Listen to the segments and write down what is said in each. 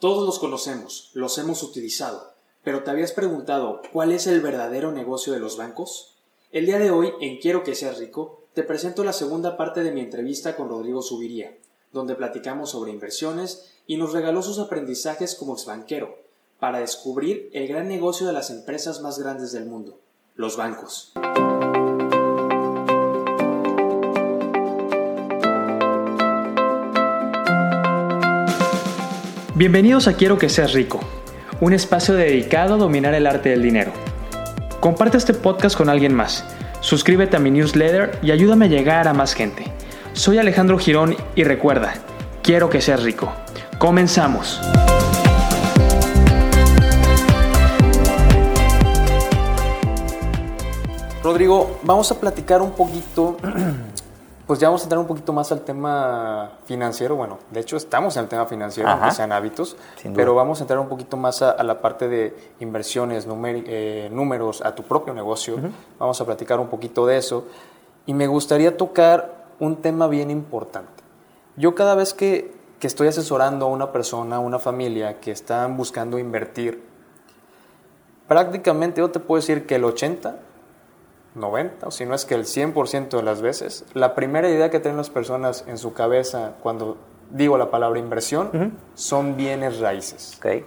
Todos los conocemos, los hemos utilizado, pero ¿te habías preguntado cuál es el verdadero negocio de los bancos? El día de hoy, en Quiero que seas rico, te presento la segunda parte de mi entrevista con Rodrigo Subiría, donde platicamos sobre inversiones y nos regaló sus aprendizajes como exbanquero, para descubrir el gran negocio de las empresas más grandes del mundo, los bancos. Bienvenidos a Quiero que seas rico, un espacio dedicado a dominar el arte del dinero. Comparte este podcast con alguien más, suscríbete a mi newsletter y ayúdame a llegar a más gente. Soy Alejandro Girón y recuerda, quiero que seas rico. Comenzamos. Rodrigo, vamos a platicar un poquito pues ya vamos a entrar un poquito más al tema financiero. Bueno, de hecho estamos en el tema financiero, aunque sean hábitos, pero vamos a entrar un poquito más a, la parte de inversiones, eh, números, a tu propio negocio. Vamos a platicar un poquito de eso. Y me gustaría tocar un tema bien importante. Yo cada vez que, que estoy asesorando a una persona, a una familia que están buscando invertir, prácticamente yo te puedo decir que el 80 90, o si no es que el 100% de las veces, la primera idea que tienen las personas en su cabeza cuando digo la palabra inversión son bienes raíces. Okay.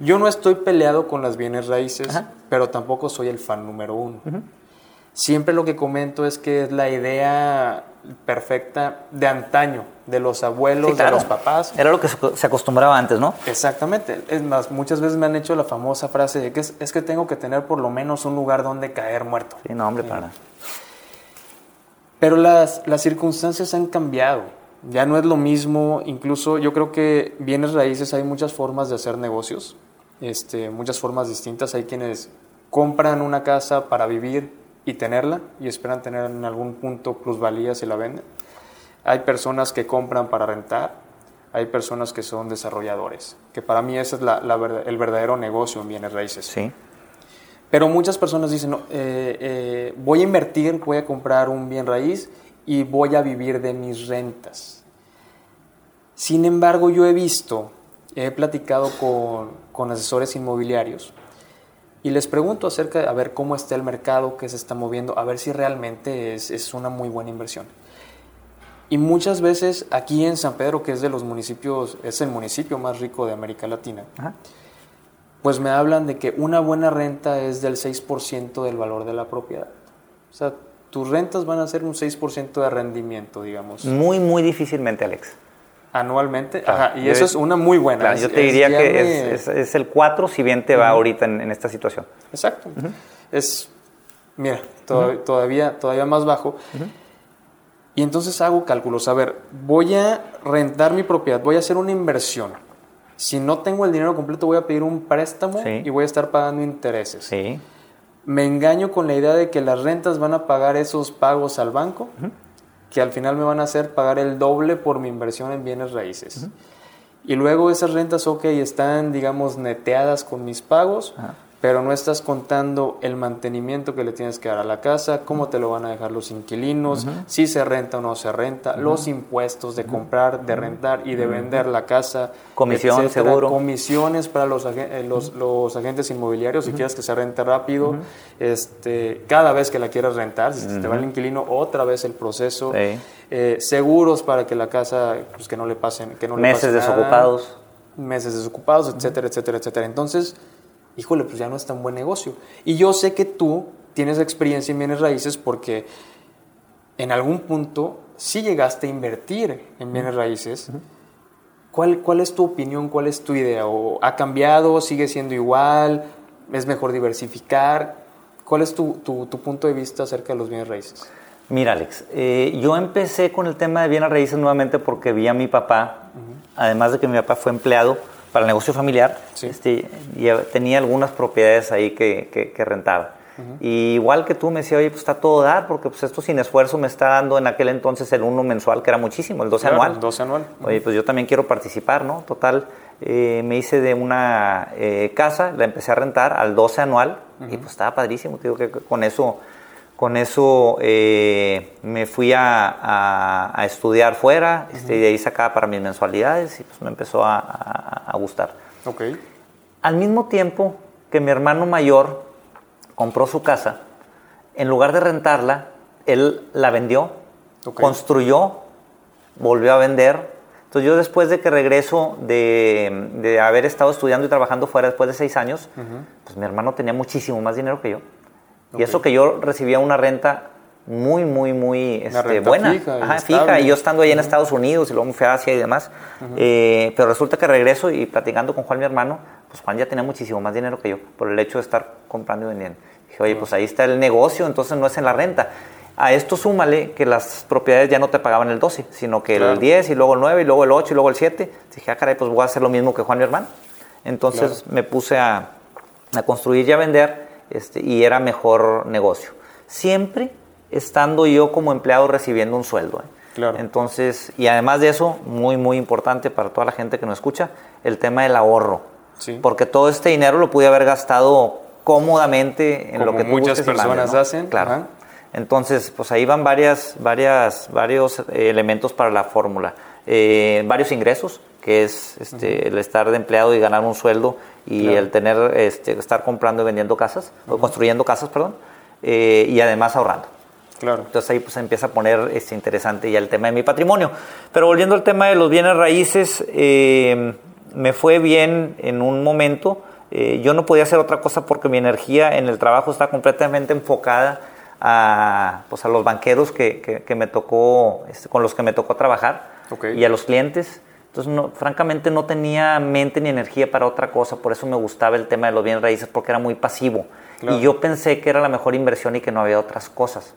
Yo no estoy peleado con las bienes raíces, pero tampoco soy el fan número uno. Siempre lo que comento es que es la idea perfecta de antaño, de los abuelos, de los papás. Era lo que se acostumbraba antes, ¿no? Exactamente. Es más, muchas veces me han hecho la famosa frase de que es, que tengo que tener por lo menos un lugar donde caer muerto. Sí, no, hombre, para. Pero las, las circunstancias han cambiado. Ya no es lo mismo. Incluso yo creo que bienes raíces hay muchas formas de hacer negocios, este, muchas formas distintas. Hay quienes compran una casa para vivir y tenerla y esperan tener en algún punto plusvalía si la venden. Hay personas que compran para rentar, hay personas que son desarrolladores, que para mí ese es la, el verdadero negocio en bienes raíces. Sí. Pero muchas personas dicen, eh, eh, voy a invertir, voy a comprar un bien raíz y voy a vivir de mis rentas. Sin embargo, yo he visto, he platicado con, con asesores inmobiliarios y les pregunto acerca de a ver cómo está el mercado, qué se está moviendo, a ver si realmente es, es, una muy buena inversión. Y muchas veces aquí en San Pedro, que es de los municipios, es el municipio más rico de América Latina, pues me hablan de que una buena renta es del 6% del valor de la propiedad. O sea, tus rentas van a ser un 6% de rendimiento, digamos. Muy, muy difícilmente, Alex anualmente. Ajá, y eso es una muy buena. yo te diría que es, el 4 si bien te va ahorita en, esta situación. Exacto. Es, mira, todavía, todavía más bajo. Y entonces hago cálculos. A ver, voy a rentar mi propiedad, voy a hacer una inversión. Si no tengo el dinero completo, voy a pedir un préstamo y voy a estar pagando intereses. Sí. Me engaño con la idea de que las rentas van a pagar esos pagos al banco que al final me van a hacer pagar el doble por mi inversión en bienes raíces. Y luego esas rentas, ok, están, digamos, neteadas con mis pagos, pero no estás contando el mantenimiento que le tienes que dar a la casa, cómo te lo van a dejar los inquilinos, si se renta o no se renta, los impuestos de comprar, de rentar y de vender la casa. Comisión, seguro. Comisiones para los, eh, los, agentes inmobiliarios, si quieres que se rente rápido, este, cada vez que la quieras rentar, si te va el inquilino, otra vez el proceso. Eh, seguros para que la casa, pues que no le pasen, que no Meses le pase desocupados. meses desocupados, etcétera, etcétera, etcétera. Entonces, híjole, pues ya no es tan buen negocio. Y yo sé que tú tienes experiencia en bienes raíces porque en algún punto sí llegaste a invertir en bienes raíces. ¿Cuál, ¿Cuál es tu opinión? ¿Cuál es tu idea? ¿O ¿Ha cambiado? ¿Sigue siendo igual? ¿Es mejor diversificar? ¿Cuál es tu, tu, punto de vista acerca de los bienes raíces? Mira, Alex, eh, yo empecé con el tema de bienes raíces nuevamente porque vi a mi papá, además de que mi papá fue empleado, para el negocio familiar. Este, tenía algunas propiedades ahí que, que, rentaba. Y igual que tú me decía, oye, pues está todo dar, porque pues esto sin esfuerzo me está dando en aquel entonces el uno mensual, que era muchísimo, el 12 anual. El 12 anual. Oye, pues yo también quiero participar, ¿no? Total, eh, me hice de una eh, casa, la empecé a rentar al 12 anual, y pues estaba padrísimo, te digo que con eso Con eso eh, me fui a, estudiar fuera, este, y de ahí sacaba para mis mensualidades y pues me empezó a, a gustar. Okay. Al mismo tiempo que mi hermano mayor compró su casa, en lugar de rentarla, él la vendió, construyó, volvió a vender. Entonces yo después de que regreso de, haber estado estudiando y trabajando fuera después de seis años, pues mi hermano tenía muchísimo más dinero que yo. Y eso que yo recibía una renta muy, muy, muy este, buena. Fija, fija, y yo estando ahí en Estados Unidos y luego me fui a Asia y demás. Eh, pero resulta que regreso y platicando con Juan, mi hermano, pues Juan ya tenía muchísimo más dinero que yo por el hecho de estar comprando y vendiendo. Dije, oye, pues ahí está el negocio, entonces no es en la renta. A esto súmale que las propiedades ya no te pagaban el 12, sino que el 10 y luego el 9 y luego el 8 y luego el 7. Dije, ah, caray, pues voy a hacer lo mismo que Juan, mi hermano. Entonces me puse a, a, construir y a vender este, y era mejor negocio. Siempre estando yo como empleado recibiendo un sueldo. ¿eh? Claro. Entonces, y además de eso, muy, muy importante para toda la gente que nos escucha, el tema del ahorro. Porque todo este dinero lo pude haber gastado cómodamente en lo que muchas personas hacen. Claro. Entonces, pues ahí van varias, varias, varios eh, elementos para la fórmula. Eh, varios ingresos, que es este, el estar de empleado y ganar un sueldo y el tener, este, estar comprando y vendiendo casas, o construyendo casas, perdón, eh, y además ahorrando. Claro. Entonces ahí pues empieza a poner este, interesante ya el tema de mi patrimonio. Pero volviendo al tema de los bienes raíces, me fue bien en un momento. Eh, yo no podía hacer otra cosa porque mi energía en el trabajo está completamente enfocada a, pues a los banqueros que, que, me tocó, este, con los que me tocó trabajar y a los clientes. Entonces, no, francamente, no tenía mente ni energía para otra cosa. Por eso me gustaba el tema de los bienes raíces, porque era muy pasivo. Y yo pensé que era la mejor inversión y que no había otras cosas.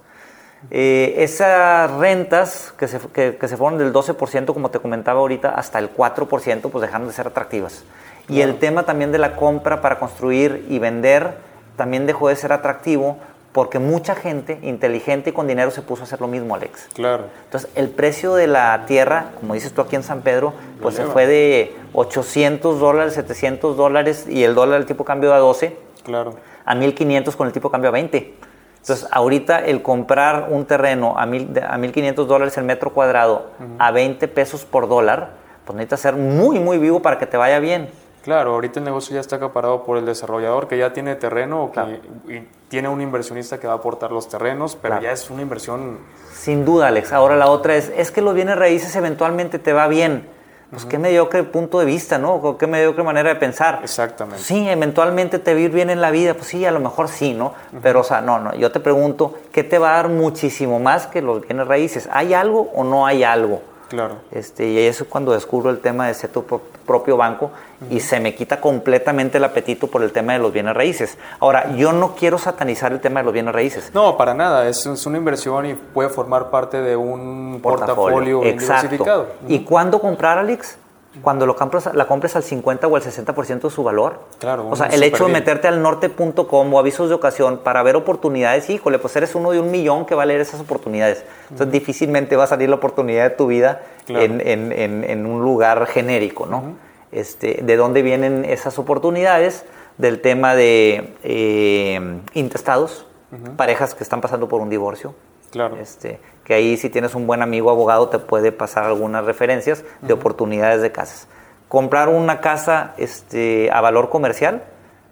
Eh, esas rentas que se, que, se, fueron del 12%, como te comentaba ahorita, hasta el 4%, pues dejaron de ser atractivas. Y el tema también de la compra para construir y vender también dejó de ser atractivo porque mucha gente inteligente y con dinero se puso a hacer lo mismo, Alex. Claro. Entonces, el precio de la tierra, como dices tú aquí en San Pedro, pues se fue de 800 dólares, 700 dólares y el dólar, el tipo cambio a 12. Claro. A 1500 con el tipo cambio a 20. Entonces, ahorita el comprar un terreno a, mil, a 1.500 dólares el metro cuadrado a 20 pesos por dólar, pues necesitas ser muy, muy vivo para que te vaya bien. Claro, ahorita el negocio ya está acaparado por el desarrollador que ya tiene terreno o que tiene un inversionista que va a aportar los terrenos, pero ya es una inversión. Sin duda, Alex. Ahora la otra es, es que los bienes raíces eventualmente te va bien pues qué mediocre punto de vista, ¿no? Qué mediocre manera de pensar. Exactamente. Sí, eventualmente te va a ir bien en la vida, pues sí, a lo mejor sí, ¿no? Pero, o sea, no, no, yo te pregunto, ¿qué te va a dar muchísimo más que los bienes raíces? ¿Hay algo o no hay algo? Claro. Este, y eso es cuando descubro el tema de ser tu propio banco y se me quita completamente el apetito por el tema de los bienes raíces. Ahora, yo no quiero satanizar el tema de los bienes raíces. No, para nada. Es, una inversión y puede formar parte de un portafolio, diversificado. ¿Y cuándo comprar, Alex? Cuando lo compras, la compres al 50 o al 60% de su valor. Claro. O sea, el hecho de meterte al norte.com o avisos de ocasión para ver oportunidades, híjole, pues eres uno de un millón que va a leer esas oportunidades. Entonces, difícilmente va a salir la oportunidad de tu vida en, un lugar genérico, ¿no? este, ¿De dónde vienen esas oportunidades? Del tema de eh, intestados, parejas que están pasando por un divorcio. Claro. Este, que ahí si tienes un buen amigo abogado te puede pasar algunas referencias de oportunidades de casas. Comprar una casa este, a valor comercial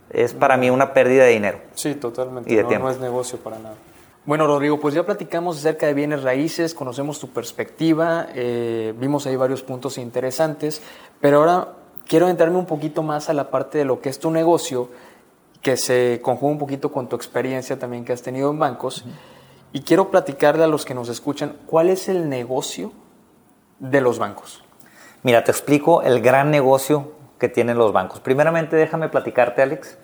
es para mí una pérdida de dinero. Sí, totalmente. Y de no, tiempo. no es negocio para nada. Bueno, Rodrigo, pues ya platicamos acerca de bienes raíces, conocemos tu perspectiva, eh, vimos ahí varios puntos interesantes, pero ahora quiero entrarme un poquito más a la parte de lo que es tu negocio, que se conjuga un poquito con tu experiencia también que has tenido en bancos. Y quiero platicarle a los que nos escuchan cuál es el negocio de los bancos. Mira, te explico el gran negocio que tienen los bancos. Primeramente, déjame platicarte, Alex.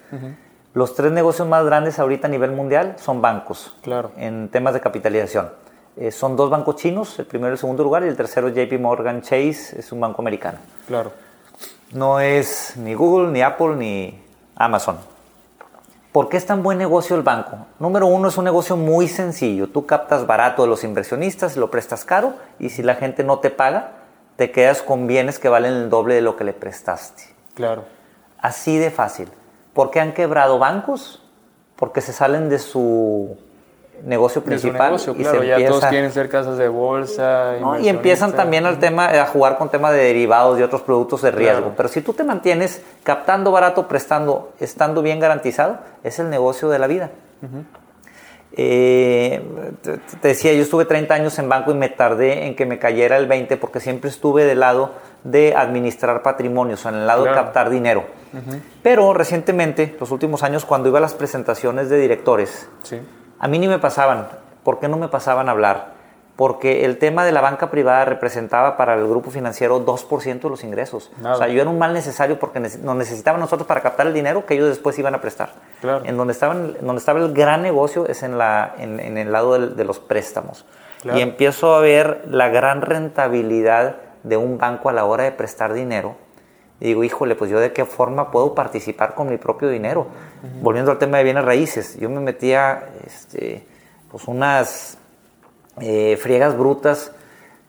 Los tres negocios más grandes ahorita a nivel mundial son bancos. Claro. En temas de capitalización. Eh, son dos bancos chinos, el primero y el segundo lugar, y el tercero JP Morgan Chase, es un banco americano. Claro. No es ni Google, ni Apple, ni Amazon. ¿Por qué es tan buen negocio el banco? Número uno, es un negocio muy sencillo. Tú captas barato de los inversionistas, lo prestas caro y si la gente no te paga, te quedas con bienes que valen el doble de lo que le prestaste. Claro. Así de fácil. ¿Por qué han quebrado bancos? Porque se salen de su negocio principal. Negocio, claro, ya todos quieren ser casas de bolsa. y empiezan también al tema, a jugar con temas de derivados y otros productos de riesgo. Pero si tú te mantienes captando barato, prestando, estando bien garantizado, es el negocio de la vida. Eh, te, decía, yo estuve 30 años en banco y me tardé en que me cayera el 20 porque siempre estuve del lado de administrar patrimonios, en el lado de captar dinero. Pero recientemente, los últimos años, cuando iba a las presentaciones de directores, a mí ni me pasaban. ¿Por qué no me pasaban a hablar? Porque el tema de la banca privada representaba para el grupo financiero 2% de los ingresos. O sea, yo era un mal necesario porque nos necesitaban nosotros para captar el dinero que ellos después iban a prestar. En donde, estaban, donde estaba el gran negocio es en, la, en, el lado de, los préstamos. Y empiezo a ver la gran rentabilidad de un banco a la hora de prestar dinero. Y digo, híjole, pues yo de qué forma puedo participar con mi propio dinero. Volviendo al tema de bienes raíces, yo me metía este, pues unas eh, friegas brutas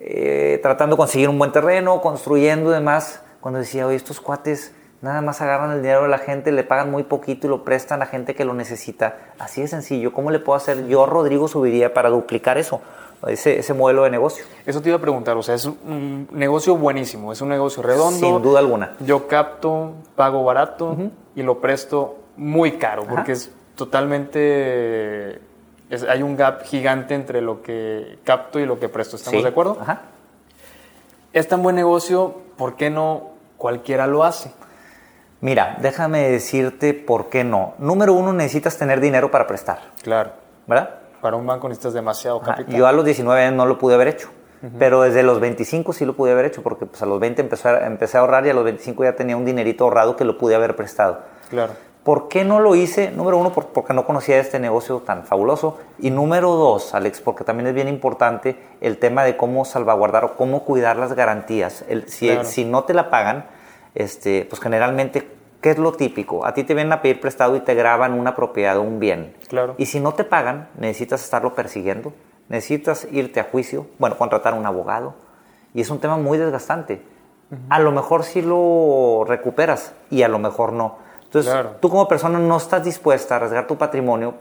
eh, tratando de conseguir un buen terreno, construyendo y demás. Cuando decía, oye, estos cuates nada más agarran el dinero de la gente, le pagan muy poquito y lo prestan a gente que lo necesita. Así de sencillo. ¿Cómo le puedo hacer? Yo, Rodrigo, subiría para duplicar eso ese, ese modelo de negocio. Eso te iba a preguntar, o sea, es un negocio buenísimo, es un negocio redondo. Sin duda alguna. Yo capto, pago barato y lo presto muy caro, porque es totalmente... hay un gap gigante entre lo que capto y lo que presto, ¿estamos de acuerdo? Ajá. Es tan buen negocio, ¿por qué no cualquiera lo hace? Mira, déjame decirte por qué no. Número uno, necesitas tener dinero para prestar. Claro. ¿Verdad? Para un banco necesitas demasiado capital. Yo a los 19 años no lo pude haber hecho, pero desde los 25 sí lo pude haber hecho, porque pues a los 20 empecé a, empecé a ahorrar y a los 25 ya tenía un dinerito ahorrado que lo pude haber prestado. Claro. ¿Por qué no lo hice? Número uno, porque no conocía este negocio tan fabuloso. Y número dos, Alex, porque también es bien importante el tema de cómo salvaguardar o cómo cuidar las garantías. El, si, si no te la pagan, este, pues generalmente ¿Qué es lo típico? A ti te vienen a pedir prestado y te graban una propiedad o un bien. Claro. Y si no te pagan, necesitas estarlo persiguiendo, necesitas irte a juicio, bueno, contratar a un abogado. Y es un tema muy desgastante. A lo mejor sí lo recuperas y a lo mejor no. Entonces, tú como persona no estás dispuesta a arriesgar tu patrimonio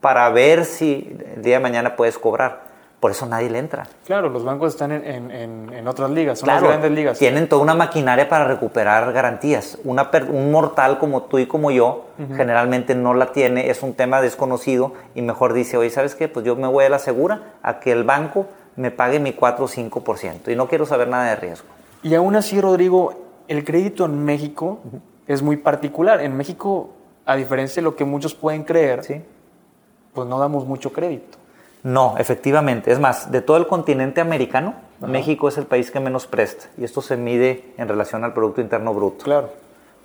para ver si el día de mañana puedes cobrar. Por eso nadie le entra. Claro, los bancos están en, otras ligas, son las grandes ligas. Tienen toda una maquinaria para recuperar garantías. Una un mortal como tú y como yo generalmente no la tiene, es un tema desconocido y mejor dice, oye, ¿sabes qué? Pues yo me voy a la segura a que el banco me pague mi 4 o 5% y no quiero saber nada de riesgo. Y aún así, Rodrigo, el crédito en México es muy particular. En México, a diferencia de lo que muchos pueden creer, ¿Sí? pues no damos mucho crédito. No, efectivamente. Es más, de todo el continente americano, México es el país que menos presta. Y esto se mide en relación al Producto Interno Bruto. Claro.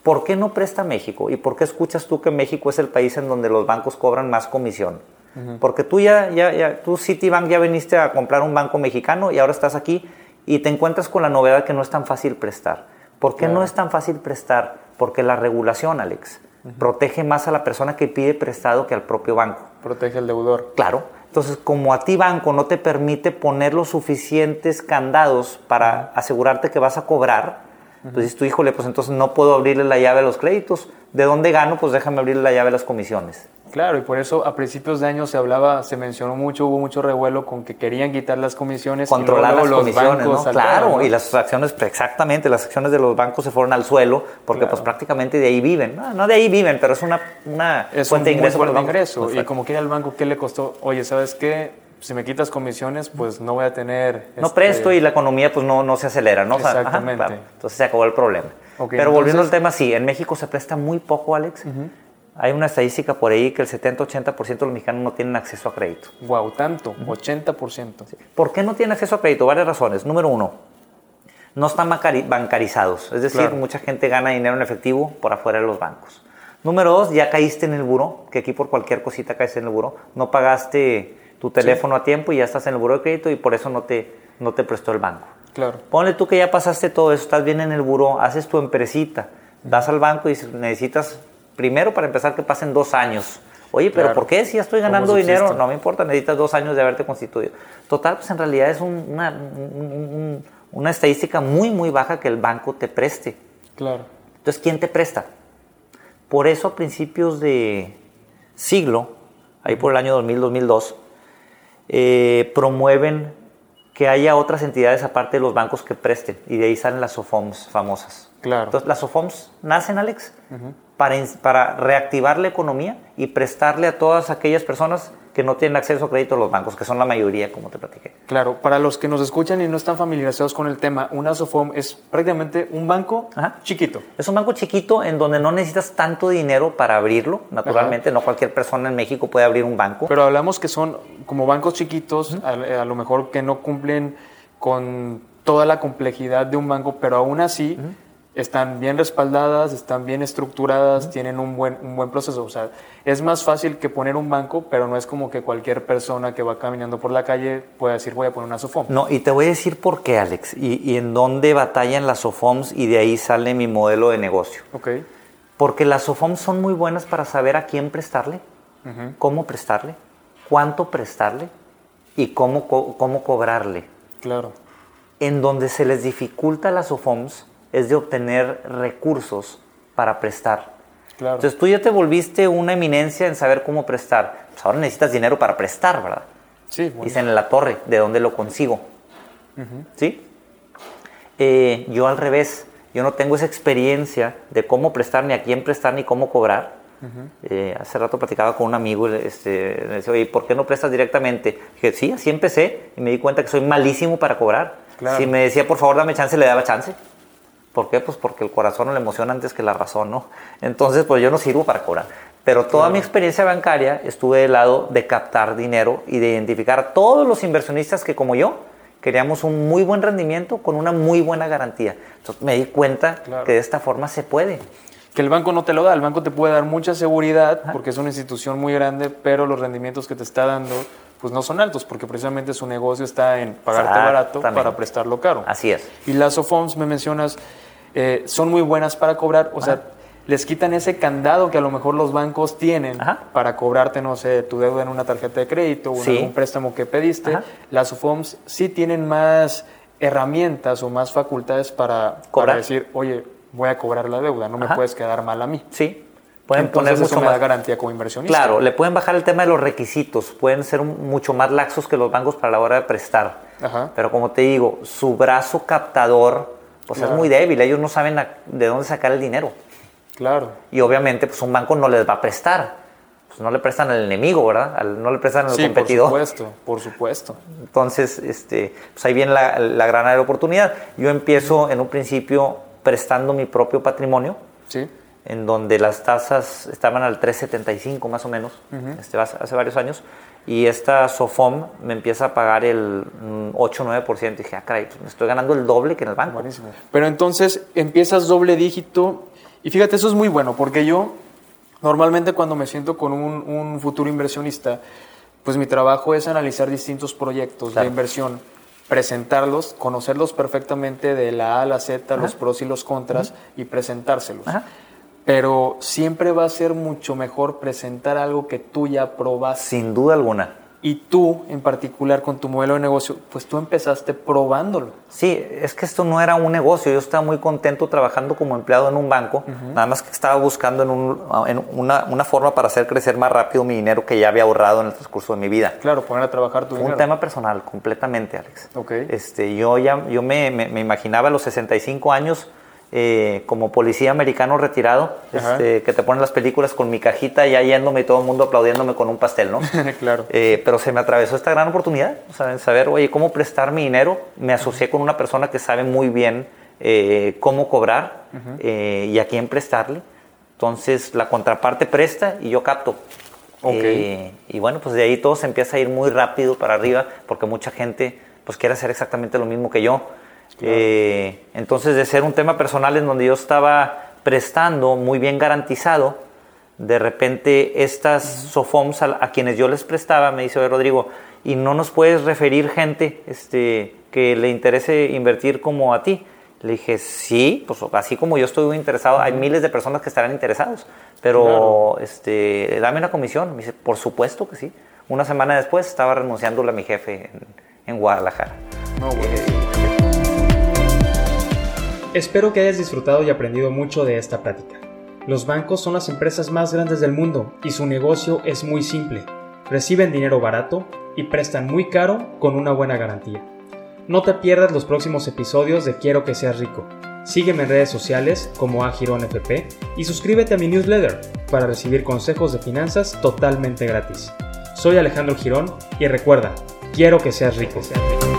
¿Por qué no presta México? ¿Y por qué escuchas tú que México es el país en donde los bancos cobran más comisión? Porque tú ya, ya, ya, tú Citibank ya viniste a comprar un banco mexicano y ahora estás aquí y te encuentras con la novedad que no es tan fácil prestar. ¿Por qué no es tan fácil prestar? Porque la regulación, Alex, protege más a la persona que pide prestado que al propio banco. Protege al deudor. Claro. Entonces, como a ti banco no te permite poner los suficientes candados para asegurarte que vas a cobrar, pues dices tú, híjole, pues entonces no puedo abrirle la llave a los créditos. ¿De dónde gano? Pues déjame abrirle la llave a las comisiones. Claro, y por eso a principios de año se hablaba, se mencionó mucho, hubo mucho revuelo con que querían quitar las comisiones. Controlar las comisiones, ¿no? Claro, y las acciones, exactamente, las acciones de los bancos se fueron al suelo porque pues prácticamente de ahí viven. No, de ahí viven, pero es una, una fuente de ingreso. Fuente de ingreso. Y como quiera el banco, ¿qué le costó? Oye, ¿sabes qué? Si me quitas comisiones, pues no voy a tener... No este presto y la economía pues no, no se acelera, ¿no? Exactamente. entonces se acabó el problema. pero volviendo al tema, sí, en México se presta muy poco, Alex. Hay una estadística por ahí que el 70-80% de los mexicanos no tienen acceso a crédito. Wow, tanto, 80%. ¿Por qué no tienen acceso a crédito? Varias razones. Número uno, no están bancarizados. Es decir, mucha gente gana dinero en efectivo por afuera de los bancos. Número dos, ya caíste en el buro, que aquí por cualquier cosita caes en el buro. No pagaste tu teléfono a tiempo y ya estás en el buro de crédito y por eso no te, no te prestó el banco. Claro. Ponle tú que ya pasaste todo eso, estás bien en el buro, haces tu empresita, das al banco y necesitas primero para empezar que pasen dos años. Oye, pero ¿por qué si ya estoy ganando dinero? No me importa, necesitas dos años de haberte constituido. Total, pues en realidad es una, una estadística muy, muy baja que el banco te preste. Claro. Entonces, ¿quién te presta? Por eso a principios de siglo, ahí por el año 2000-2002, eh, promueven que haya otras entidades aparte de los bancos que presten y de ahí salen las SOFOMs famosas. Claro. Entonces, las SOFOMs nacen, Alex, para, para reactivar la economía y prestarle a todas aquellas personas que no tienen acceso a crédito los bancos, que son la mayoría, como te platiqué. Claro, para los que nos escuchan y no están familiarizados con el tema, una SOFOM es prácticamente un banco Ajá. chiquito. Es un banco chiquito en donde no necesitas tanto dinero para abrirlo. Naturalmente, no cualquier persona en México puede abrir un banco. Pero hablamos que son como bancos chiquitos, a, a lo mejor que no cumplen con toda la complejidad de un banco, pero aún así están bien respaldadas, están bien estructuradas, tienen un buen, un buen proceso. O sea, es más fácil que poner un banco, pero no es como que cualquier persona que va caminando por la calle pueda decir voy a poner una SOFOM. No, y te voy a decir por qué, Alex, y, y en dónde batallan las SOFOMs y de ahí sale mi modelo de negocio. Ok. Porque las SOFOMs son muy buenas para saber a quién prestarle, Ujú. cómo prestarle, cuánto prestarle y cómo, co- cómo cobrarle. Claro. En donde se les dificulta a las SOFOMs es de obtener recursos para prestar. Claro. Entonces tú ya te volviste una eminencia en saber cómo prestar. Pues ahora necesitas dinero para prestar, ¿verdad? sí, bueno. Dicen en la torre, ¿de dónde lo consigo? ¿Sí? Eh, yo al revés, yo no tengo esa experiencia de cómo prestar, ni a quién prestar, ni cómo cobrar. Eh, hace rato platicaba con un amigo, este, le decía, oye, ¿por qué no prestas directamente? Dije, sí, así empecé y me di cuenta que soy malísimo para cobrar. Claro. Si me decía, por favor, dame chance, le daba chance. ¿Por qué? Pues porque el corazón o la emoción antes que la razón, ¿no? Entonces, pues yo no sirvo para cobrar. Pero toda mi experiencia bancaria estuve del lado de captar dinero y de identificar a todos los inversionistas que, como yo, queríamos un muy buen rendimiento con una muy buena garantía. Entonces me di cuenta Claro. que de esta forma se puede. Que el banco no te lo da, el banco te puede dar mucha seguridad porque es una institución muy grande, pero los rendimientos que te está dando pues no son altos porque precisamente su negocio está en pagarte barato para prestarlo caro. Así es. Y las SOFOMs, me mencionas, eh, son muy buenas para cobrar, o sea, les quitan ese candado que a lo mejor los bancos tienen Ajá. para cobrarte, no sé, tu deuda en una tarjeta de crédito o en Sí. algún préstamo que pediste. Ajá. Las SOFOMs sí tienen más herramientas o más facultades para, decir, oye, voy a cobrar la deuda, no me puedes quedar mal a mí. Sí. Pueden Entonces poner eso mucho me da más. garantía como inversionista. Claro, le pueden bajar el tema de los requisitos, pueden ser un- mucho más laxos que los bancos para la hora de prestar. Ajá. Pero como te digo, su brazo captador pues Claro. es muy débil, ellos no saben a- de dónde sacar el dinero. Claro. Y obviamente pues un banco no les va a prestar. Pues no le prestan al enemigo, ¿verdad? Al- no le prestan al Sí, por competidor. supuesto, por supuesto. Entonces, este, pues ahí viene la, la gran oportunidad. Yo empiezo en un principio prestando mi propio patrimonio, Sí. en donde las tasas estaban al 3.75 más o menos, este, hace, hace varios años, y esta SOFOM me empieza a pagar el mm, 8-9%. Y dije, ah, caray, pues me estoy ganando el doble que en el banco. Buenísimo. Pero entonces empiezas doble dígito y fíjate, eso es muy bueno porque yo normalmente cuando me siento con un, un futuro inversionista, pues mi trabajo es analizar distintos proyectos Claro. de inversión, presentarlos, conocerlos perfectamente de la A a la Z, los pros y los contras y presentárselos. Ajá. Pero siempre va a ser mucho mejor presentar algo que tú ya probaste. Sin duda alguna. Y tú, en particular, con tu modelo de negocio, pues tú empezaste probándolo. Sí, es que esto no era un negocio. Yo estaba muy contento trabajando como empleado en un banco. Nada más que estaba buscando en, un- en una, una forma para hacer crecer más rápido mi dinero que ya había ahorrado en el transcurso de mi vida. Claro, poner a trabajar tu Fue un dinero. tema personal, completamente, Alex. Ok. Este, yo ya yo me, me- me imaginaba a los 65 años eh, como policía americano retirado, este, que te ponen las películas con mi cajita ya yéndome y todo el mundo aplaudiéndome con un pastel, ¿no? claro. Eh, pero se me atravesó esta gran oportunidad, o sea, en saber, oye, cómo prestar mi dinero. Me asocié con una persona que sabe muy bien eh, cómo cobrar y a quién prestarle. Entonces, la contraparte presta y yo capto. Ok. Eh, y bueno, pues de ahí todo se empieza a ir muy rápido para arriba porque mucha gente pues quiere hacer exactamente lo mismo que yo. Eh, entonces, de ser un tema personal en donde yo estaba prestando muy bien garantizado, de repente estas SOFOMs a, a quienes yo les prestaba, me dice, oye Rodrigo, ¿y no nos puedes referir gente este, que le interese invertir como a ti? Le dije, sí, pues así como yo estoy muy interesado, hay miles de personas que estarán interesados, pero este, dame una comisión. Me dice, por supuesto que sí. Una semana después estaba renunciándole a mi jefe en, en Guadalajara. No, bueno. Espero que hayas disfrutado y aprendido mucho de esta plática. Los bancos son las empresas más grandes del mundo y su negocio es muy simple. Reciben dinero barato, y prestan muy caro con una buena garantía. No te pierdas los próximos episodios de Quiero que seas rico. Sígueme en redes sociales como AGironFP y suscríbete a mi newsletter para recibir consejos de finanzas totalmente gratis. Soy Alejandro Girón y recuerda, quiero que seas rico. Seas rico.